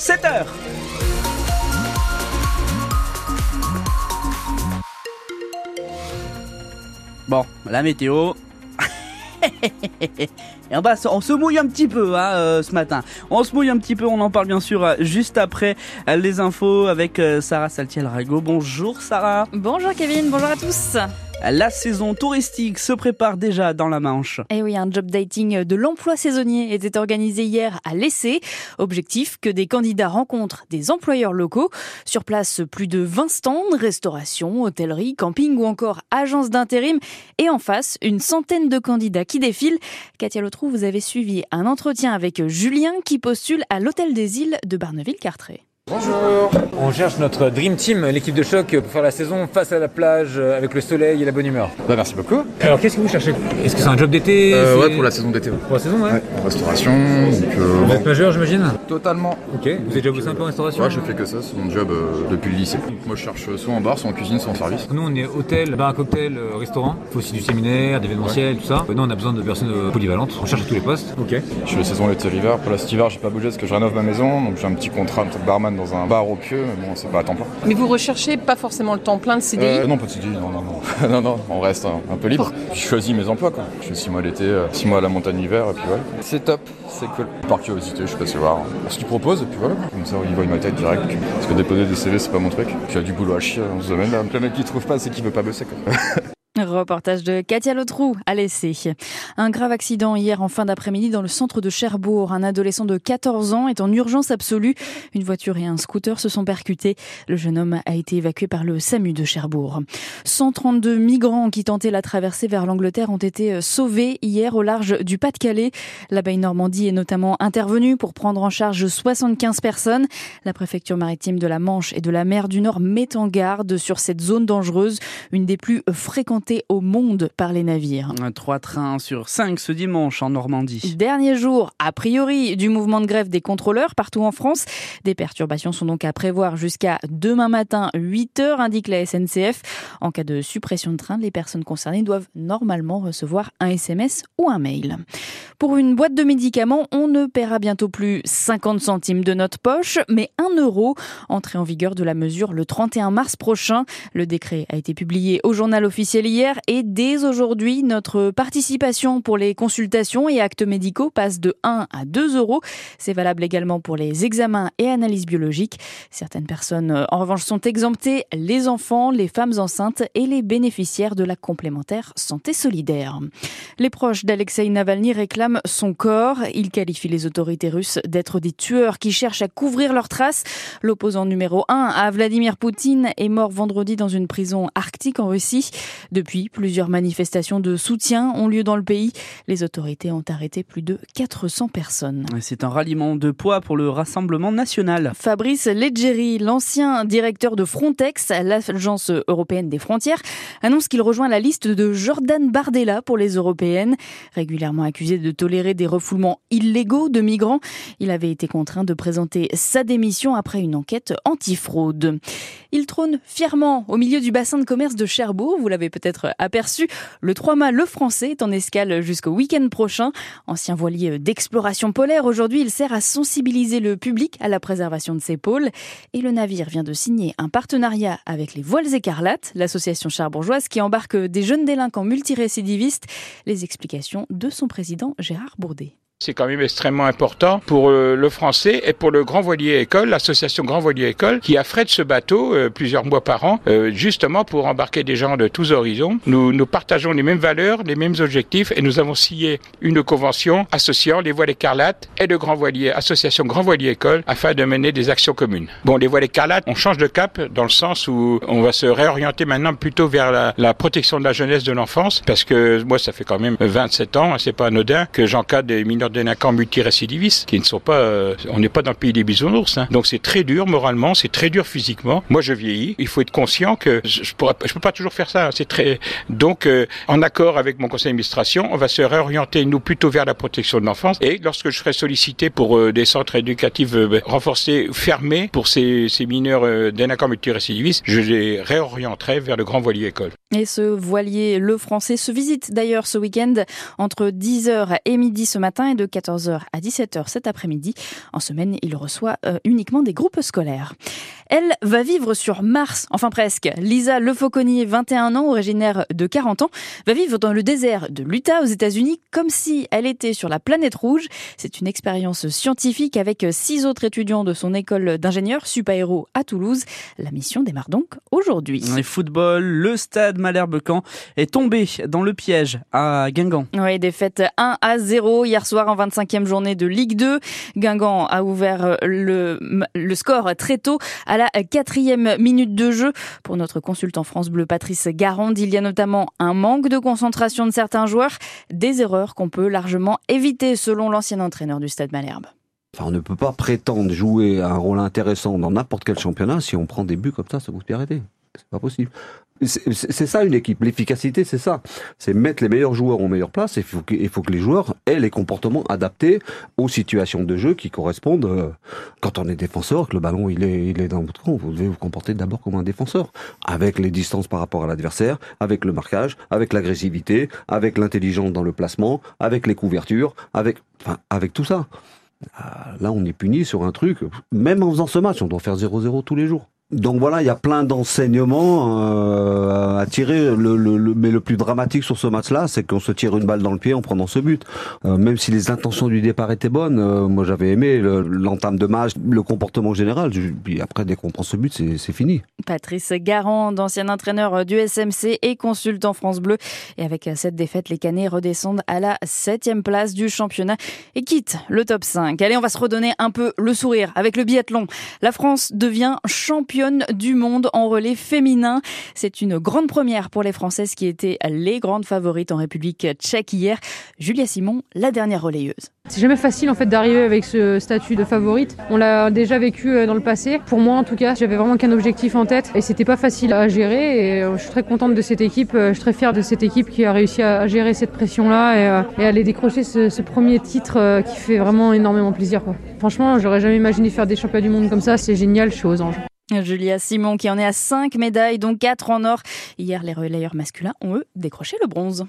7h. Bon, la météo. Et on, va, on se mouille un petit peu hein, euh, ce matin. On se mouille un petit peu, on en parle bien sûr euh, juste après euh, les infos avec Sarah Saltiel-Rago. Bonjour Sarah. Bonjour Kevin, bonjour à tous. La saison touristique se prépare déjà dans la Manche. Et eh oui, un job dating de l'emploi saisonnier était organisé hier à l'essai. Objectif que des candidats rencontrent des employeurs locaux. Sur place, plus de 20 stands, restauration, hôtellerie, camping ou encore agences d'intérim. Et en face, une centaine de candidats qui défilent. Katia Lotrou, vous avez suivi un entretien avec Julien qui postule à l'Hôtel des Îles de Barneville-Cartré. Bonjour On cherche notre Dream Team, l'équipe de choc pour faire la saison face à la plage avec le soleil et la bonne humeur. Bah merci beaucoup. Alors qu'est-ce que vous cherchez? Est-ce que c'est un job d'été? Euh, Ouais pour la saison d'été. Pour la saison ouais. ouais restauration. Donc, euh, vous êtes majeur j'imagine? Totalement. Ok. Vous avez déjà bossé un peu en restauration? Ouais je fais que ça, c'est mon job euh, depuis le lycée. Moi je cherche soit en bar, soit en cuisine, soit en service. Nous on est hôtel, bar à cocktail, euh, restaurant. Il faut aussi du séminaire, d'événementiel, tout ça. Nous on a besoin de personnes polyvalentes. On cherche à tous les postes. Ok. Je fais saison l'été l'hiver. Pour la cet hiver j'ai pas bougé parce que je rénove ma maison, donc j'ai un petit contrat de barman dans un bar au pieu mais bon, c'est pas à temps plein. Mais vous recherchez pas forcément le temps plein de CDI euh, Non, pas de CDI, non, non, non. non, non, on reste un, peu libre. Je choisis mes emplois, quoi. Je fais 6 mois l'été, 6 euh, mois à la montagne l'hiver, et puis voilà. C'est top, c'est cool. Par curiosité, je suis passé voir ce qu'ils proposent, et puis voilà. Comme ça, ils voient ma tête direct. Parce que déposer des CV, c'est pas mon truc. Puis il y a du boulot à chier dans ce domaine. Là. Le mec qui trouve pas, c'est qu'il veut pas bosser, quoi. Reportage de Katia Lotrou à l'essai. Un grave accident hier en fin d'après-midi dans le centre de Cherbourg. Un adolescent de 14 ans est en urgence absolue. Une voiture et un scooter se sont percutés. Le jeune homme a été évacué par le SAMU de Cherbourg. 132 migrants qui tentaient la traversée vers l'Angleterre ont été sauvés hier au large du Pas-de-Calais. La Baie Normandie est notamment intervenue pour prendre en charge 75 personnes. La préfecture maritime de la Manche et de la mer du Nord met en garde sur cette zone dangereuse, une des plus fréquentées au monde par les navires. Trois trains sur cinq ce dimanche en Normandie. Dernier jour, a priori, du mouvement de grève des contrôleurs partout en France. Des perturbations sont donc à prévoir jusqu'à demain matin, 8 heures, indique la SNCF. En cas de suppression de train, les personnes concernées doivent normalement recevoir un SMS ou un mail. Pour une boîte de médicaments, on ne paiera bientôt plus 50 centimes de notre poche, mais 1 euro. Entrée en vigueur de la mesure le 31 mars prochain. Le décret a été publié au journal officiel hier et dès aujourd'hui, notre participation pour les consultations et actes médicaux passe de 1 à 2 euros. C'est valable également pour les examens et analyses biologiques. Certaines personnes, euh, en revanche, sont exemptées, les enfants, les femmes enceintes et les bénéficiaires de la complémentaire santé solidaire. Les proches d'Alexei Navalny réclament son corps. Ils qualifient les autorités russes d'être des tueurs qui cherchent à couvrir leurs traces. L'opposant numéro 1 à Vladimir Poutine est mort vendredi dans une prison arctique en Russie. Depuis, plusieurs manifestations de soutien ont lieu dans le pays. Les autorités ont arrêté plus de 400 personnes. C'est un ralliement de poids pour le Rassemblement national. Fabrice Leggeri, l'ancien directeur de Frontex, l'agence européenne des frontières, annonce qu'il rejoint la liste de Jordan Bardella pour les européennes. Régulièrement accusé de tolérer des refoulements illégaux de migrants, il avait été contraint de présenter sa démission après une enquête antifraude. Il trône fièrement au milieu du bassin de commerce de Cherbourg, vous l'avez peut-être aperçu. Le 3 mâts Le Français est en escale jusqu'au week-end prochain. Ancien voilier d'exploration polaire, aujourd'hui il sert à sensibiliser le public à la préservation de ses pôles. Et le navire vient de signer un partenariat avec les Voiles Écarlates, l'association charbourgeoise qui embarque des jeunes délinquants multirécidivistes. Les explications de son président Gérard Bourdet. C'est quand même extrêmement important pour euh, le français et pour le Grand Voilier École, l'association Grand Voilier École, qui affrète ce bateau euh, plusieurs mois par an, euh, justement pour embarquer des gens de tous horizons. Nous, nous partageons les mêmes valeurs, les mêmes objectifs et nous avons signé une convention associant les voiles écarlates et le Grand Voilier, association Grand Voilier École, afin de mener des actions communes. Bon, les voiles écarlates, on change de cap dans le sens où on va se réorienter maintenant plutôt vers la, la protection de la jeunesse, de l'enfance, parce que moi, ça fait quand même 27 ans, c'est pas anodin, que j'encadre des mineurs délinquants multirécidivistes qui ne sont pas, euh, on n'est pas dans le pays des bisounours. Hein. Donc c'est très dur moralement, c'est très dur physiquement. Moi je vieillis, il faut être conscient que je, je pourrais, je peux pas toujours faire ça. Hein. C'est très, donc euh, en accord avec mon conseil d'administration, on va se réorienter nous plutôt vers la protection de l'enfance. Et lorsque je serai sollicité pour euh, des centres éducatifs renforcés, fermés pour ces, ces mineurs délinquants multirécidivistes, je les réorienterai vers le grand voilier école. Et ce voilier, le français, se visite d'ailleurs ce week-end entre 10h et midi ce matin de 14h à 17h cet après-midi. En semaine, il reçoit euh, uniquement des groupes scolaires. Elle va vivre sur Mars, enfin presque. Lisa Lefauconnier, 21 ans, originaire de 40 ans, va vivre dans le désert de l'Utah aux États-Unis comme si elle était sur la planète rouge. C'est une expérience scientifique avec six autres étudiants de son école d'ingénieur Supaéro à Toulouse. La mission démarre donc aujourd'hui. Et football, le stade Malherbe-Camp est tombé dans le piège à Guingamp. Oui, défaite 1 à 0 hier soir en 25e journée de Ligue 2. Guingamp a ouvert le, le score très tôt à la quatrième minute de jeu. Pour notre consultant France Bleu Patrice Garande, il y a notamment un manque de concentration de certains joueurs, des erreurs qu'on peut largement éviter selon l'ancien entraîneur du Stade Malherbe. Enfin, on ne peut pas prétendre jouer un rôle intéressant dans n'importe quel championnat si on prend des buts comme ça, ça vous arrêter. C'est pas possible. C'est ça une équipe. L'efficacité, c'est ça. C'est mettre les meilleurs joueurs aux meilleures places. Il faut, que, il faut que les joueurs aient les comportements adaptés aux situations de jeu qui correspondent. Euh, quand on est défenseur, que le ballon il est, il est dans votre camp, vous devez vous comporter d'abord comme un défenseur, avec les distances par rapport à l'adversaire, avec le marquage, avec l'agressivité, avec l'intelligence dans le placement, avec les couvertures, avec, enfin, avec tout ça. Ah, là, on est puni sur un truc. Même en faisant ce match, on doit faire 0-0 tous les jours. Donc voilà, il y a plein d'enseignements euh, à tirer. Mais le plus dramatique sur ce match-là, c'est qu'on se tire une balle dans le pied en prenant ce but. Euh, même si les intentions du départ étaient bonnes, euh, moi j'avais aimé l'entame de match, le comportement général. Puis après, dès qu'on prend ce but, c'est fini. Patrice Garand, ancien entraîneur du SMC et consultant France Bleu. Et avec cette défaite, les Canets redescendent à la septième place du championnat et quittent le top 5. Allez, on va se redonner un peu le sourire avec le biathlon. La France devient championne du monde en relais féminin. C'est une grande première pour les Françaises qui étaient les grandes favorites en République tchèque hier. Julia Simon, la dernière relayeuse. C'est jamais facile en fait d'arriver avec ce statut de favorite. On l'a déjà vécu euh, dans le passé. Pour moi en tout cas, j'avais vraiment qu'un objectif en tête et c'était pas facile à gérer. Et euh, je suis très contente de cette équipe. Euh, je suis très fière de cette équipe qui a réussi à gérer cette pression-là et, à aller décrocher ce, premier titre qui fait vraiment énormément plaisir. Franchement, j'aurais jamais imaginé faire des championnats du monde comme ça. C'est génial, je suis aux anges. Julia Simon qui en est à 5 médailles, dont 4 en or. Hier, les relayeurs masculins ont eux décroché le bronze.